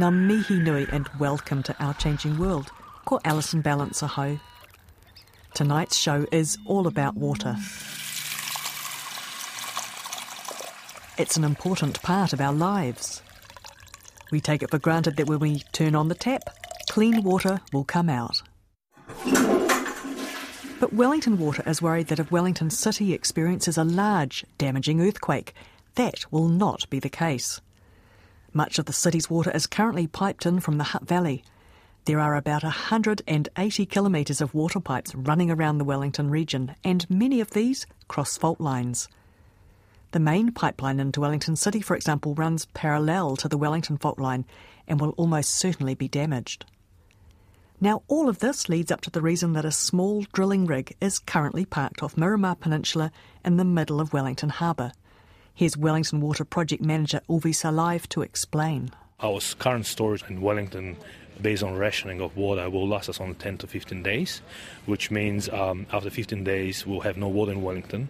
Ngā mihi nui and welcome to Our Changing World. Ko Alison Ballance aho. Tonight's show is all about water. It's an important part of our lives. We take it for granted that when we turn on the tap, clean water will come out. But Wellington Water is worried that if Wellington City experiences a large, damaging earthquake, that will not be the case. Much of the city's water is currently piped in from the Hutt Valley. There are about 180 kilometres of water pipes running around the Wellington region, and many of these cross fault lines. The main pipeline into Wellington City, for example, runs parallel to the Wellington fault line and will almost certainly be damaged. Now, all of this leads up to the reason that a small drilling rig is currently parked off Miramar Peninsula in the middle of Wellington Harbour. Here's Wellington Water Project Manager Ulvi Salive to explain. Our current storage in Wellington, based on rationing of water, will last us on 10 to 15 days, which means um, after 15 days we'll have no water in Wellington.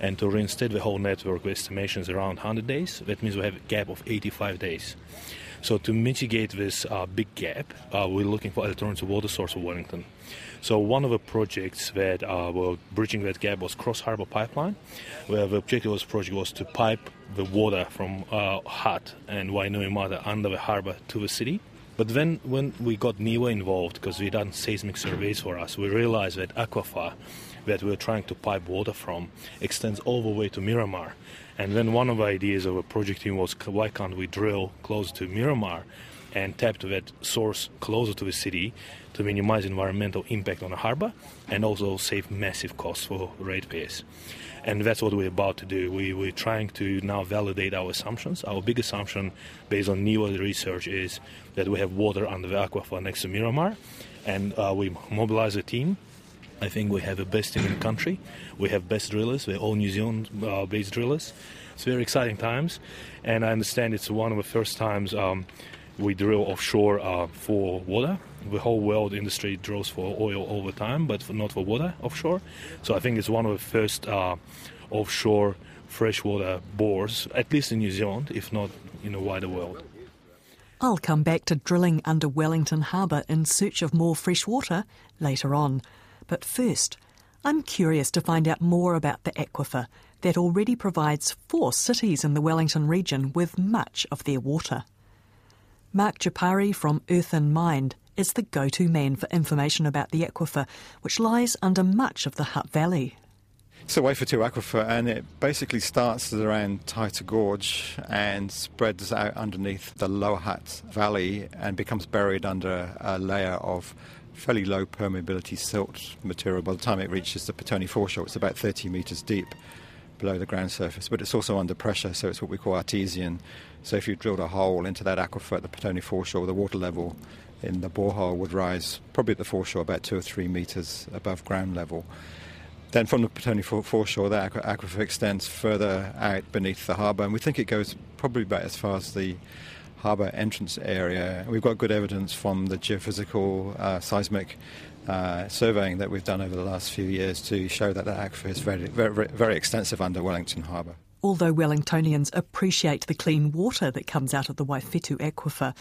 And to reinstate the whole network, the estimation is around 100 days. That means we have a gap of 85 days. So to mitigate this uh, big gap, uh, we're looking for alternative water source for Wellington. So one of the projects that uh, were bridging that gap was Cross Harbour Pipeline, where the objective of this project was to pipe the water from uh, Hutt and Wainuiomata under the harbour to the city. But then when we got NIWA involved, because we done seismic surveys for us, we realized that aquifer that we were trying to pipe water from extends all the way to Miramar. And then one of the ideas of a project team was why can't we drill close to Miramar and tap to that source closer to the city to minimize environmental impact on the harbor and also save massive costs for ratepayers. And that's what we're about to do. We, we're trying to now validate our assumptions. Our big assumption, based on NIWA research, is that we have water under the aquifer next to Miramar, and uh, we mobilize a team I think we have the best team in the country. We have best drillers. We're all New Zealand-based drillers. It's very exciting times, and I understand it's one of the first times um, we drill offshore uh, for water. The whole world industry drills for oil all the time, but for, not for water offshore. So I think it's one of the first uh, offshore freshwater bores, at least in New Zealand, if not in the wider world. I'll come back to drilling under Wellington Harbour in search of more fresh water later on. But first, I'm curious to find out more about the aquifer that already provides four cities in the Wellington region with much of their water. Mark Gyopari from Earth in Mind is the go to man for information about the aquifer, which lies under much of the Hutt Valley. It's a Waiwhetu aquifer, and it basically starts around Taita Gorge and spreads out underneath the Lower Hutt Valley and becomes buried under a layer of fairly low permeability silt material. By the time it reaches the Petone foreshore, it's about 30 metres deep below the ground surface, but it's also under pressure, so it's what we call artesian. So if you drilled a hole into that aquifer at the Petone foreshore, the water level in the borehole would rise probably at the foreshore about two or three metres above ground level. Then from the Petone foreshore, that aquifer extends further out beneath the harbour, and we think it goes probably about as far as the harbour entrance area. We've got good evidence from the geophysical uh, seismic uh, surveying that we've done over the last few years to show that the aquifer is very, very, very extensive under Wellington Harbour. Although Wellingtonians appreciate the clean water that comes out of the Waiwhetu aquifer,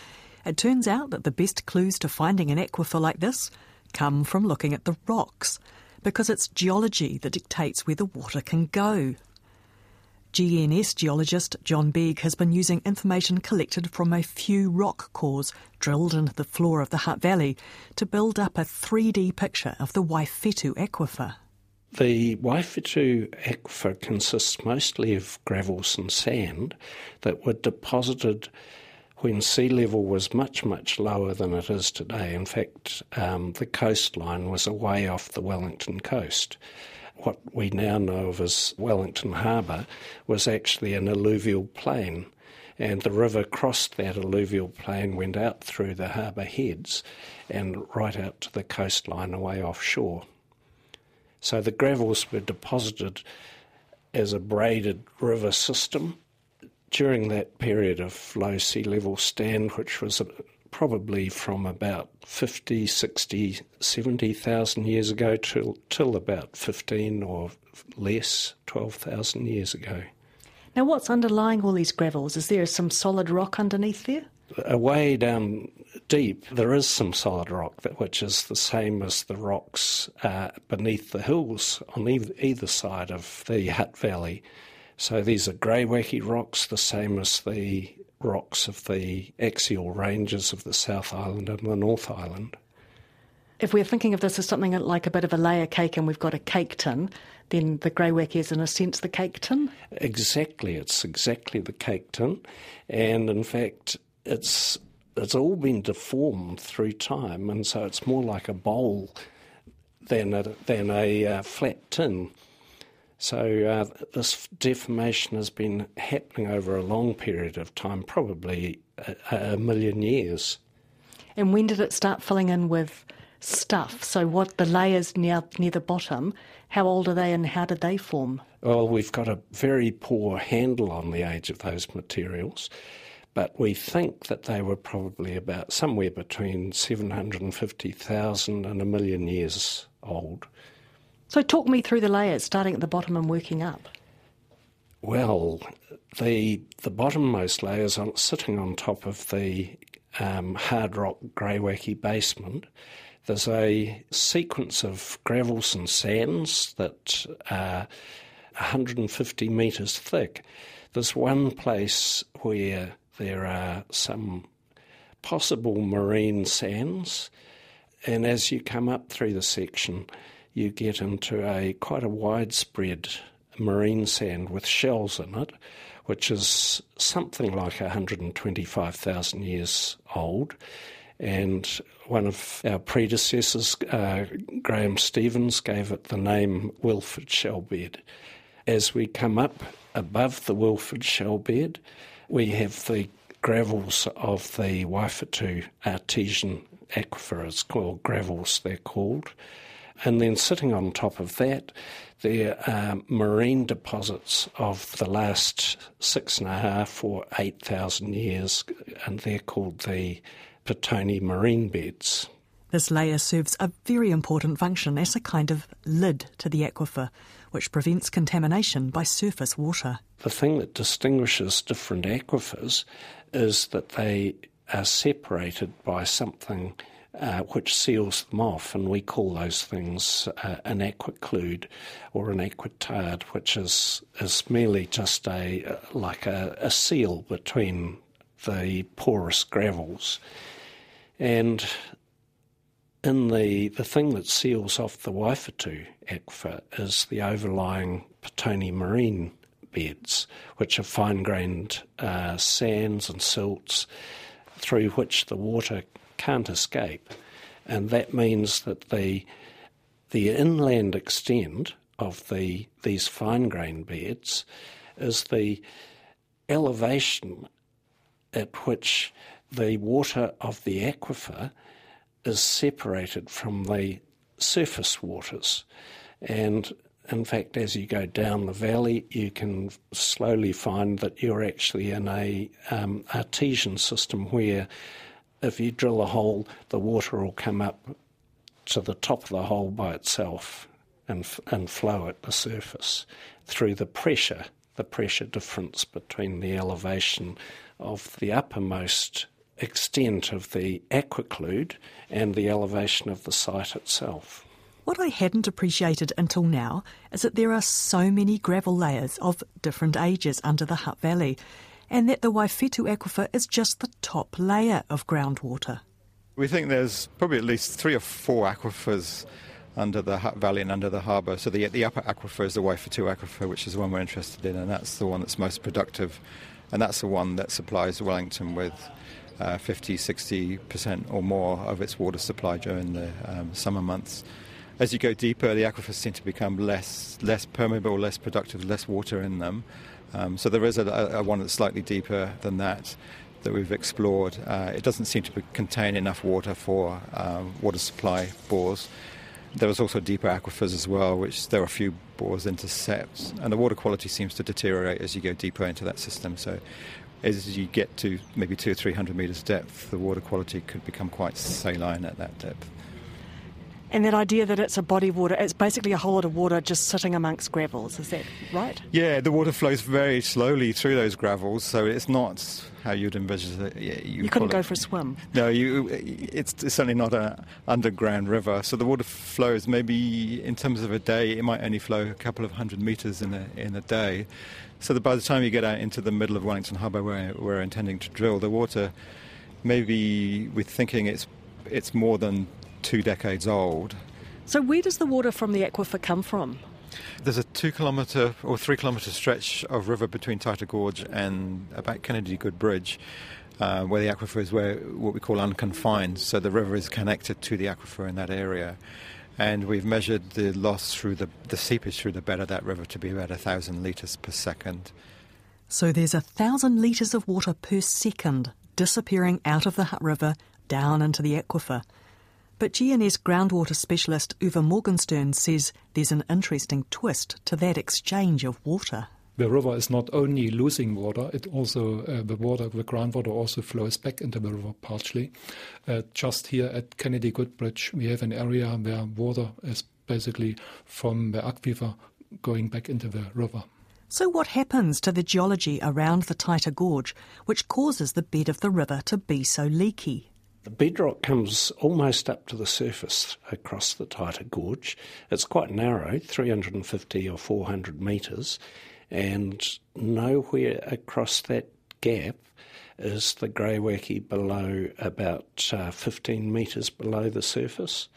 it turns out that the best clues to finding an aquifer like this come from looking at the rocks, because it's geology that dictates where the water can go. GNS geologist John Begg has been using information collected from a few rock cores drilled into the floor of the Hutt Valley to build up a 3D picture of the Waiwhetu aquifer. The Waiwhetu aquifer consists mostly of gravels and sand that were deposited when sea level was much, much lower than it is today. In fact, um, the coastline was away off the Wellington coast. What we now know of as Wellington Harbour was actually an alluvial plain, and the river crossed that alluvial plain, went out through the harbour heads, and right out to the coastline away offshore. So the gravels were deposited as a braided river system during that period of low sea level stand, which was probably from about 50, 60, 70,000 years ago till, till about 15 or less, 12,000 years ago. Now, what's underlying all these gravels? Is there some solid rock underneath there? Away down deep, there is some solid rock, that, which is the same as the rocks uh, beneath the hills on either, either side of the Hutt Valley. So these are greywacke rocks, the same as the rocks of the axial ranges of the South Island and the North Island. If we're thinking of this as something like a bit of a layer cake and we've got a cake tin, then the greywacke is in a sense the cake tin? Exactly, it's exactly the cake tin. And in fact, it's it's all been deformed through time, and so it's more like a bowl than a, than a uh, flat tin. So uh, this deformation has been happening over a long period of time, probably a, a million years. And when did it start filling in with stuff? So what the layers near near the bottom? How old are they, and how did they form? Well, we've got a very poor handle on the age of those materials but we think that they were probably about somewhere between 750,000 and a million years old. So, talk me through the layers, starting at the bottom and working up. Well, the the bottommost layers are sitting on top of the um, hard rock greywacke basement. There's a sequence of gravels and sands that are 150 metres thick. There's one place where there are some possible marine sands, and as you come up through the section, you get into a quite a widespread marine sand with shells in it, which is something like 125,000 years old. And one of our predecessors, uh, Graham Stevens, gave it the name Wilford Shellbed. As we come up above the Wilford Shellbed, we have the gravels of the Waiwhetu artesian aquifer, it's called gravels, they're called. And then sitting on top of that, there are marine deposits of the last six and a half or eight thousand years, and they're called the Petone marine beds. This layer serves a very important function as a kind of lid to the aquifer, which prevents contamination by surface water. The thing that distinguishes different aquifers is that they are separated by something uh, which seals them off, and we call those things uh, an aquiclude or an aquitard, which is is merely just a uh, like a, a seal between the porous gravels, and in the, the thing that seals off the Waiwhetu aquifer is the overlying Petone marine beds, which are fine grained uh, sands and silts through which the water can't escape. And that means that the, the inland extent of the, these fine grained beds is the elevation at which the water of the aquifer is separated from the surface waters. And in fact, as you go down the valley, you can slowly find that you're actually in a um, artesian system where if you drill a hole, the water will come up to the top of the hole by itself and, and flow at the surface through the pressure, the pressure difference between the elevation of the uppermost extent of the aquiclude and the elevation of the site itself. What I hadn't appreciated until now is that there are so many gravel layers of different ages under the Hutt Valley, and that the Waiwhetu aquifer is just the top layer of groundwater. We think there's probably at least three or four aquifers under the Valley and under the harbour. So the, the upper aquifer is the Waiwhetu aquifer, which is the one we're interested in, and that's the one that's most productive. And that's the one that supplies Wellington with uh, 50, 60% or more of its water supply during the um, summer months. As you go deeper, the aquifers seem to become less, less permeable, less productive, less water in them. Um, so there is a, a, one that's slightly deeper than that that we've explored. Uh, it doesn't seem to contain enough water for um, water supply bores. There was also deeper aquifers as well, which there are a few bores intercept, and the water quality seems to deteriorate as you go deeper into that system. So, as you get to maybe two or three hundred metres depth, the water quality could become quite saline at that depth. And that idea that it's a body of water, it's basically a whole lot of water just sitting amongst gravels, is that right? Yeah, the water flows very slowly through those gravels, so it's not how you'd envision it. Yeah, you, you couldn't go for a swim. No, you. It's, it's certainly not an underground river, so the water flows maybe in terms of a day, it might only flow a couple of hundred metres in a, in a day. So that by the time you get out into the middle of Wellington Harbour where we're intending to drill, the water, maybe we're thinking it's, it's more than two decades old. So, where does the water from the aquifer come from? There's a two kilometre or three kilometre stretch of river between Taita Gorge and about Kennedy Good Bridge. Uh, where the aquifer is where what we call unconfined, so the river is connected to the aquifer in that area. And we've measured the loss through the, the seepage through the bed of that river to be about a thousand litres per second. So there's a thousand litres of water per second disappearing out of the Hutt River down into the aquifer. But GNS groundwater specialist Uwe Morgenstern says there's an interesting twist to that exchange of water. The river is not only losing water, it also uh, the water, the groundwater also flows back into the river partially. Uh, just here at Kennedy Goodbridge, we have an area where water is basically from the aquifer going back into the river. So, what happens to the geology around the Taita Gorge, which causes the bed of the river to be so leaky? The bedrock comes almost up to the surface across the Taita Gorge. It's quite narrow, 350 or 400 metres, and nowhere across that gap is the greywacke below about uh, 15 metres below the surface.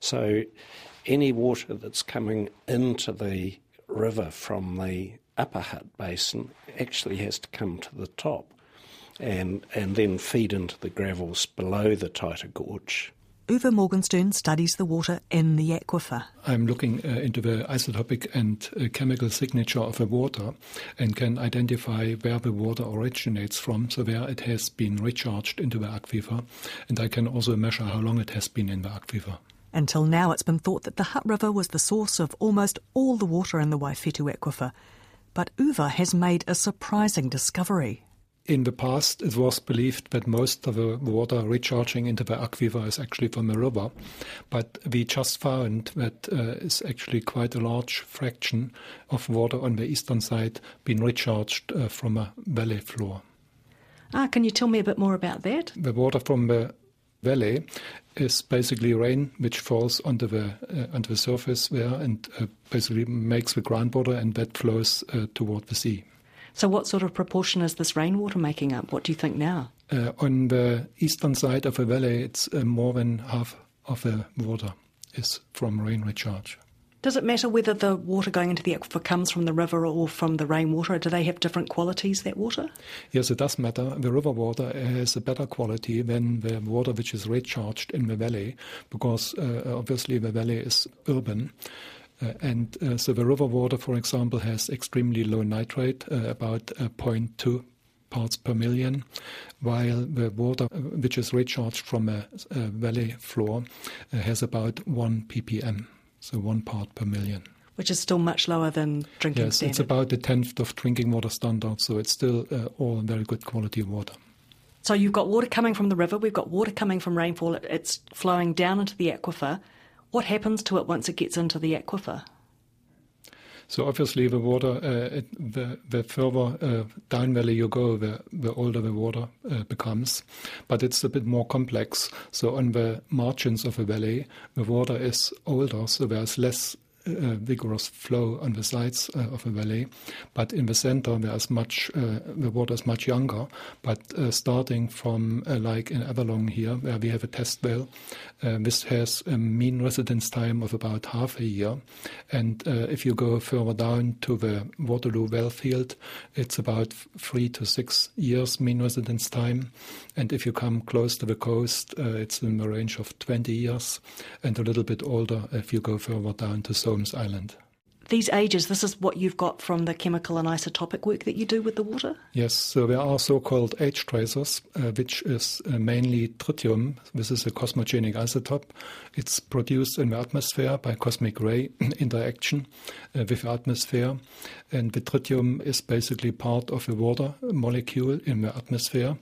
So any water that's coming into the river from the upper Hutt Basin actually has to come to the top and, and then feed into the gravels below the Taita Gorge. Uwe Morgenstern studies the water in the aquifer. I'm looking uh, into the isotopic and uh, chemical signature of the water and can identify where the water originates from, so where it has been recharged into the aquifer, and I can also measure how long it has been in the aquifer. Until now, it's been thought that the Hutt River was the source of almost all the water in the Waiwhetu aquifer. But Uwe has made a surprising discovery. In the past, it was believed that most of the water recharging into the aquifer is actually from a river, but we just found that uh, is actually quite a large fraction of water on the eastern side being recharged uh, from a valley floor. Ah, can you tell me a bit more about that? The water from the valley is basically rain which falls onto the uh, onto the surface there and uh, basically makes the groundwater and that flows uh, toward the sea. So, what sort of proportion is this rainwater making up? What do you think now? Uh, on the eastern side of the valley, it's uh, more than half of the water is from rain recharge. Does it matter whether the water going into the aquifer comes from the river or from the rainwater? Do they have different qualities, that water? Yes, it does matter. The river water has a better quality than the water which is recharged in the valley because uh, obviously the valley is urban. Uh, and uh, so the river water, for example, has extremely low nitrate, uh, about 0.2 parts per million, while the water which is recharged from a, a valley floor has about 1 ppm, so 1 part per million which is still much lower than drinking yes, standard. it's about a tenth of drinking water standard, so it's still uh, all very good quality water. So you've got water coming from the river, we've got water coming from rainfall, it's flowing down into the aquifer. What happens to it once it gets into the aquifer? So obviously the water, uh, it, the, the further uh, down valley you go, the, the older the water uh, becomes. But it's a bit more complex. So on the margins of a valley, the water is older, so there's less vigorous flow on the sides uh, of a valley, but in the center there's much uh, the water is much younger. But uh, starting from uh, like in Avalon here, where we have a test well, this has a mean residence time of about half a year, and if you go further down to the Waterloo well field, it's about three to six years mean residence time, and if you come close to the coast, it's in the range of 20 years, and a little bit older if you go further down to Somes Island. These ages, this is what you've got from the chemical and isotopic work that you do with the water? Yes, so there are so called age tracers, uh, which is uh, mainly tritium. This is a cosmogenic isotope. It's produced in the atmosphere by cosmic ray interaction uh, with the atmosphere. And the tritium is basically part of a water molecule in the atmosphere.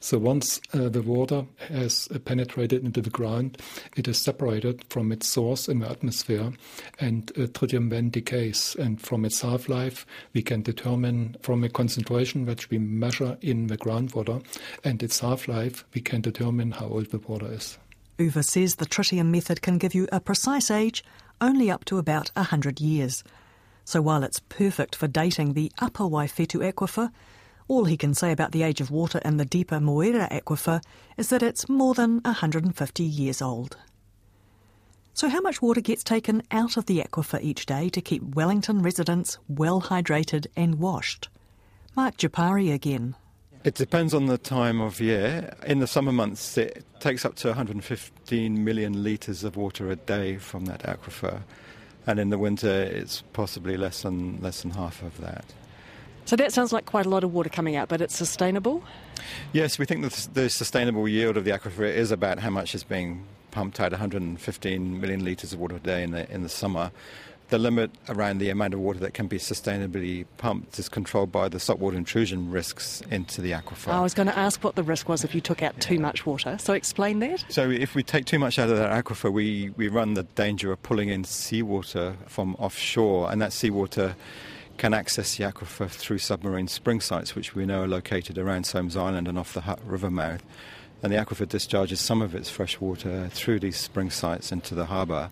So once uh, the water has uh, penetrated into the ground, it is separated from its source in the atmosphere, and uh, tritium then decays. And from its half life, we can determine from a concentration which we measure in the groundwater and its half life, we can determine how old the water is. Uwe says the tritium method can give you a precise age only up to about 100 years. So while it's perfect for dating the upper Waiwhetu aquifer, all he can say about the age of water in the deeper Moera aquifer is that it's more than 150 years old. So, how much water gets taken out of the aquifer each day to keep Wellington residents well hydrated and washed? Mark Gyopari again. It depends on the time of year. In the summer months, it takes up to 115 million litres of water a day from that aquifer and in the winter it's possibly less than less than half of that. So that sounds like quite a lot of water coming out, but it's sustainable. Yes, we think that the sustainable yield of the aquifer is about how much is being pumped out 115 million litres of water a day in the in the summer the limit around the amount of water that can be sustainably pumped is controlled by the saltwater intrusion risks into the aquifer. I was going to ask what the risk was if you took out too much water. So explain that. So if we take too much out of that aquifer, we, we run the danger of pulling in seawater from offshore, and that seawater can access the aquifer through submarine spring sites, which we know are located around Somes Island and off the Hutt River mouth. And the aquifer discharges some of its fresh water through these spring sites into the harbour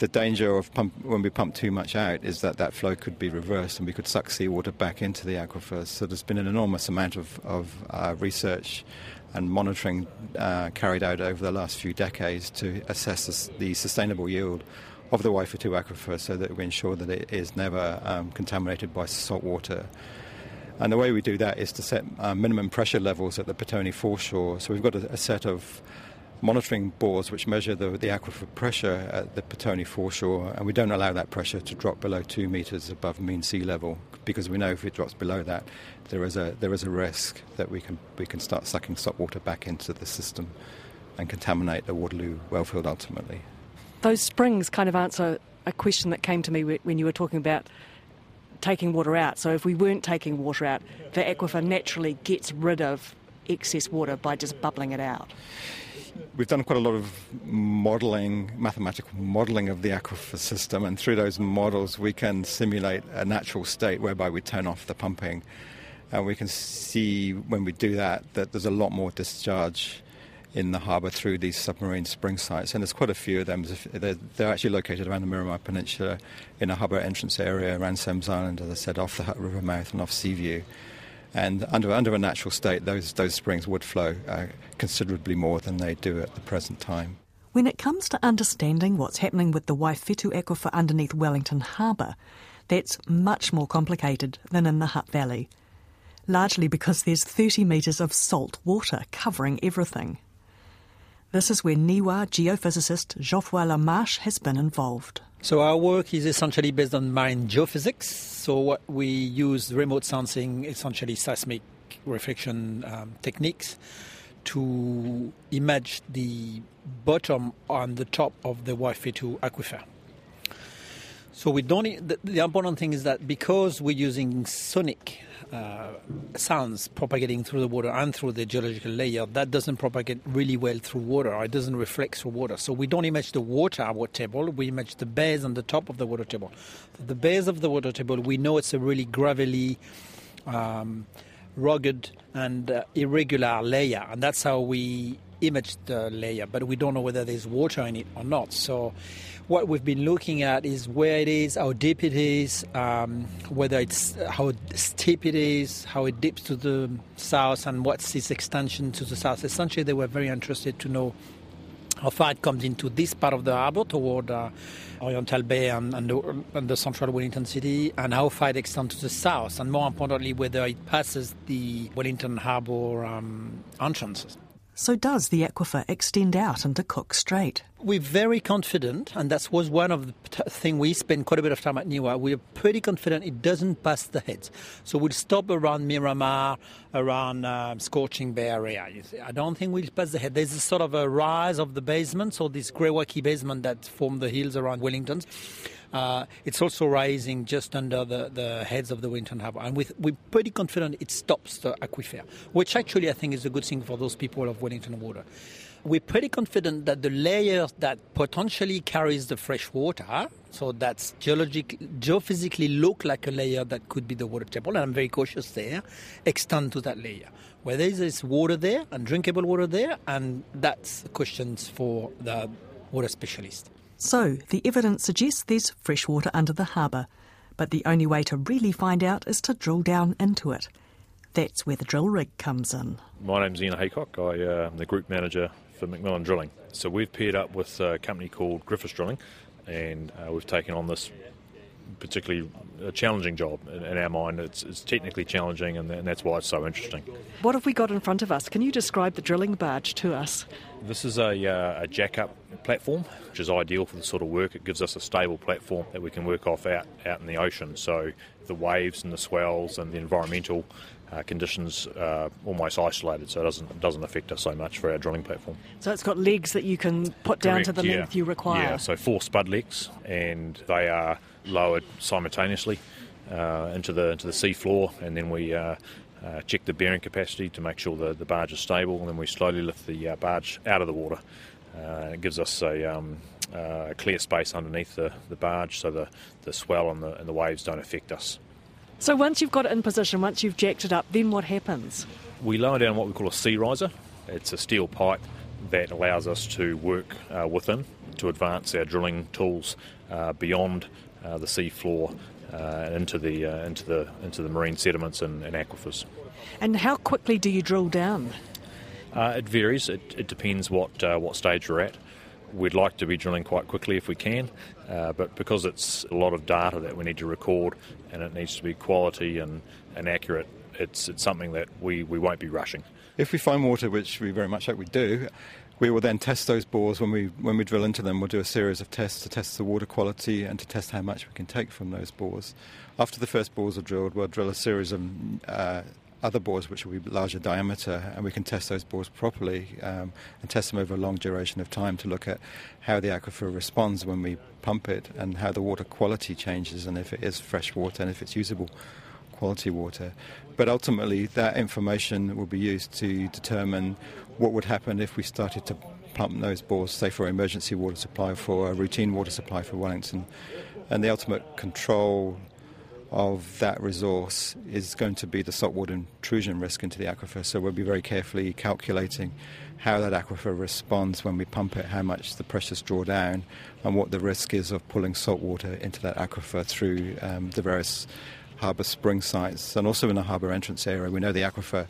the danger of pump, when we pump too much out is that that flow could be reversed and we could suck seawater back into the aquifers. So there's been an enormous amount of, of uh, research and monitoring uh, carried out over the last few decades to assess the sustainable yield of the Waiwhetu aquifer so that we ensure that it is never um, contaminated by salt water. And the way we do that is to set uh, minimum pressure levels at the Petone foreshore. So we've got a, a set of monitoring bores which measure the, the aquifer pressure at the Petone foreshore, and we don't allow that pressure to drop below two metres above mean sea level because we know if it drops below that, there is a there is a risk that we can we can start sucking salt water back into the system and contaminate the Waterloo wellfield ultimately. Those springs kind of answer a question that came to me when you were talking about taking water out. So if we weren't taking water out, the aquifer naturally gets rid of excess water by just bubbling it out we've done quite a lot of modelling, mathematical modelling of the aquifer system, and through those models, we can simulate a natural state whereby we turn off the pumping. And we can see when we do that that there's a lot more discharge in the harbour through these submarine spring sites, and there's quite a few of them. They're, they're actually located around the Miramar Peninsula in a harbour entrance area around Somes Island, as I said, off the Hutt River mouth and off Seaview. And under, under a natural state, those, those springs would flow uh, considerably more than they do at the present time. When it comes to understanding what's happening with the Waiwhetu aquifer underneath Wellington Harbour, that's much more complicated than in the Hutt Valley, largely because there's 30 metres of salt water covering everything. This is where NIWA geophysicist Geoffroy Lamarche has been involved. So our work is essentially based on marine geophysics. So what we use remote sensing, essentially seismic reflection um, techniques, to image the bottom on the top of the Waiwhetu aquifer. So we don't. The, the important thing is that because we're using sonic uh, sounds propagating through the water and through the geological layer, that doesn't propagate really well through water. It doesn't reflect through water. So we don't image the water water table. We image the base on the top of the water table. the base of the water table, we know it's a really gravelly. Um, rugged and uh, irregular layer, and that's how we image the layer. But we don't know whether there's water in it or not. So what we've been looking at is where it is, how deep it is, um, whether it's how steep it is, how it dips to the south, and what's its extension to the south. Essentially, they were very interested to know how far it comes into this part of the harbour toward uh, Oriental Bay and, and, the, and, the, central Wellington city, and how far it extends to the south, and more importantly, whether it passes the Wellington Harbour um, entrances. So, does the aquifer extend out into Cook Strait? We're very confident, and that was one of the things we spent quite a bit of time at NIWA. We're pretty confident it doesn't pass the heads. So, we'll stop around Miramar, around um, Scorching Bay area. I don't think we'll pass the head. There's a sort of a rise of the basement, so this Greywacke basement that form the hills around Wellington. Uh, it's also rising just under the, the heads of the Wellington Harbour. And with, we're pretty confident it stops the aquifer, which actually I think is a good thing for those people of Wellington water. We're pretty confident that the layer that potentially carries the fresh water, so that's geologic, geophysically look like a layer that could be the water table, and I'm very cautious there, extend to that layer. Where there is water there and drinkable water there, and that's questions for the water specialist. So, the evidence suggests there's fresh water under the harbour, but the only way to really find out is to drill down into it. That's where the drill rig comes in. My name's Ian Haycock. I, uh, am the group manager for McMillan Drilling. So we've paired up with a company called Griffiths Drilling, and uh, we've taken on this particularly a challenging job in, in our mind. It's, it's, technically challenging, and, and, that's why it's so interesting. What have we got in front of us? Can you describe the drilling barge to us? This is a, uh, a jack-up platform, which is ideal for the sort of work. It gives us a stable platform that we can work off out, out in the ocean. So the waves and the swells and the environmental uh, conditions are almost isolated, so it doesn't doesn't affect us so much for our drilling platform. So it's got legs that you can put down to the yeah. length you require. Yeah, so four spud legs, and they are lowered simultaneously uh, into the into the sea floor, and then we uh, uh, check the bearing capacity to make sure the, the barge is stable, and then we slowly lift the uh, barge out of the water. Uh, it gives us a, um, uh, clear space underneath the, the barge so the, the swell and the, and the waves don't affect us. So once you've got it in position, once you've jacked it up, then what happens? We lower down what we call a sea riser. It's a steel pipe that allows us to work uh, within to advance our drilling tools uh, beyond uh, the sea floor uh, into the uh, into the into the marine sediments and, and, aquifers. And how quickly do you drill down? Uh, it varies. It, it depends what uh, what stage we're at. We'd like to be drilling quite quickly if we can, uh, but because it's a lot of data that we need to record and it needs to be quality and, and accurate, it's it's something that we, we won't be rushing. If we find water, which we very much hope we do, we will then test those bores when we when we drill into them. We'll do a series of tests to test the water quality and to test how much we can take from those bores. After the first bores are drilled, we'll drill a series of uh, other bores which will be larger diameter, and we can test those bores properly um, and test them over a long duration of time to look at how the aquifer responds when we pump it and how the water quality changes and if it is fresh water and if it's usable quality water. But ultimately, that information will be used to determine what would happen if we started to pump those bores, say for emergency water supply, for a routine water supply for Wellington. And the ultimate control of that resource is going to be the saltwater intrusion risk into the aquifer. So we'll be very carefully calculating how that aquifer responds when we pump it, how much the pressures draw down, and what the risk is of pulling saltwater into that aquifer through um, the various harbour spring sites and also in the harbour entrance area. We know the aquifer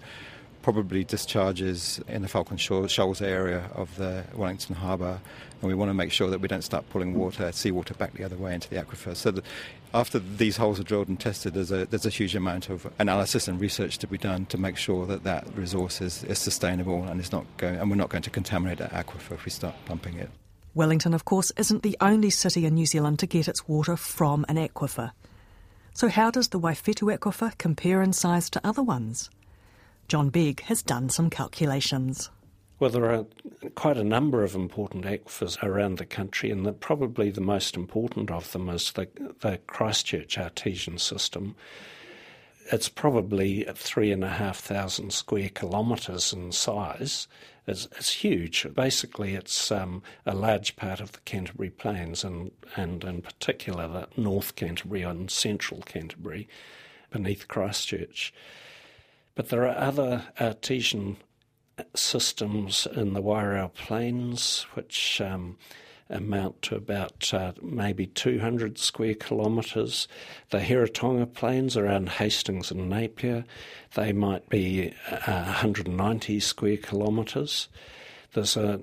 probably discharges in the Falcon Shoals area of the Wellington Harbour, and we want to make sure that we don't start pulling water, seawater back the other way into the aquifer. So after these holes are drilled and tested, there's a, there's a huge amount of analysis and research to be done to make sure that that resource is, is sustainable and, is not going, and we're not going to contaminate that aquifer if we start pumping it. Wellington, of course, isn't the only city in New Zealand to get its water from an aquifer. So, how does the Waiwhetu aquifer compare in size to other ones? John Begg has done some calculations. Well, there are quite a number of important aquifers around the country, and the, probably the most important of them is the, the Christchurch artesian system. It's probably three and a half thousand square kilometres in size. It's, it's, huge. Basically, it's um, a large part of the Canterbury Plains, and, and in particular the North Canterbury and Central Canterbury beneath Christchurch. But there are other artesian systems in the Wairau Plains, which um, amount to about uh, maybe 200 square kilometres. The Heretaunga Plains around Hastings and Napier, they might be uh, 190 square kilometres. There's a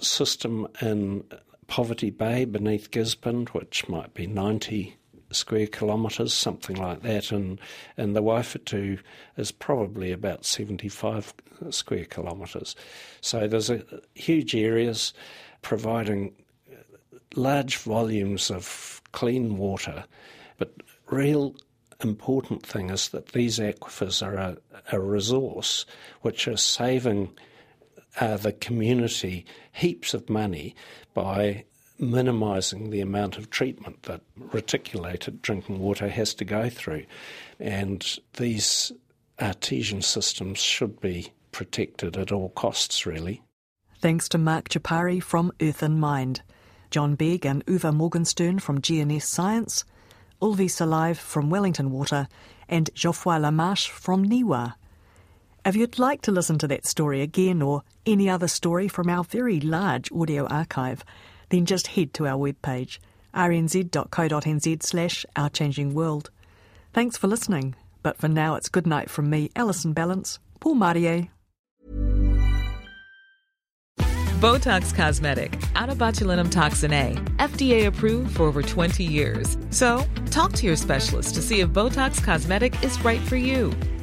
system in Poverty Bay beneath Gisborne, which might be 90 square kilometres, something like that, and, and the Waiwhetu is probably about 75 square kilometres. So there's a, huge areas providing large volumes of clean water, but real important thing is that these aquifers are a, a resource which are saving uh, the community heaps of money by minimising the amount of treatment that reticulated drinking water has to go through. And these artesian systems should be protected at all costs, really. Thanks to Mark Gyopari from Earth in Mind, John Begg and Uwe Morgenstern from GNS Science, Ulvi Salive from Wellington Water, and Geoffroy Lamarche from NIWA. If you'd like to listen to that story again or any other story from our very large audio archive, then just head to our webpage, rnz.co.nz slash Our Changing World. Thanks for listening, but for now it's good night from me, Alison Ballance, pō mārie. Botox Cosmetic, out of botulinum toxin A, FDA approved for over 20 years. So, talk to your specialist to see if Botox Cosmetic is right for you.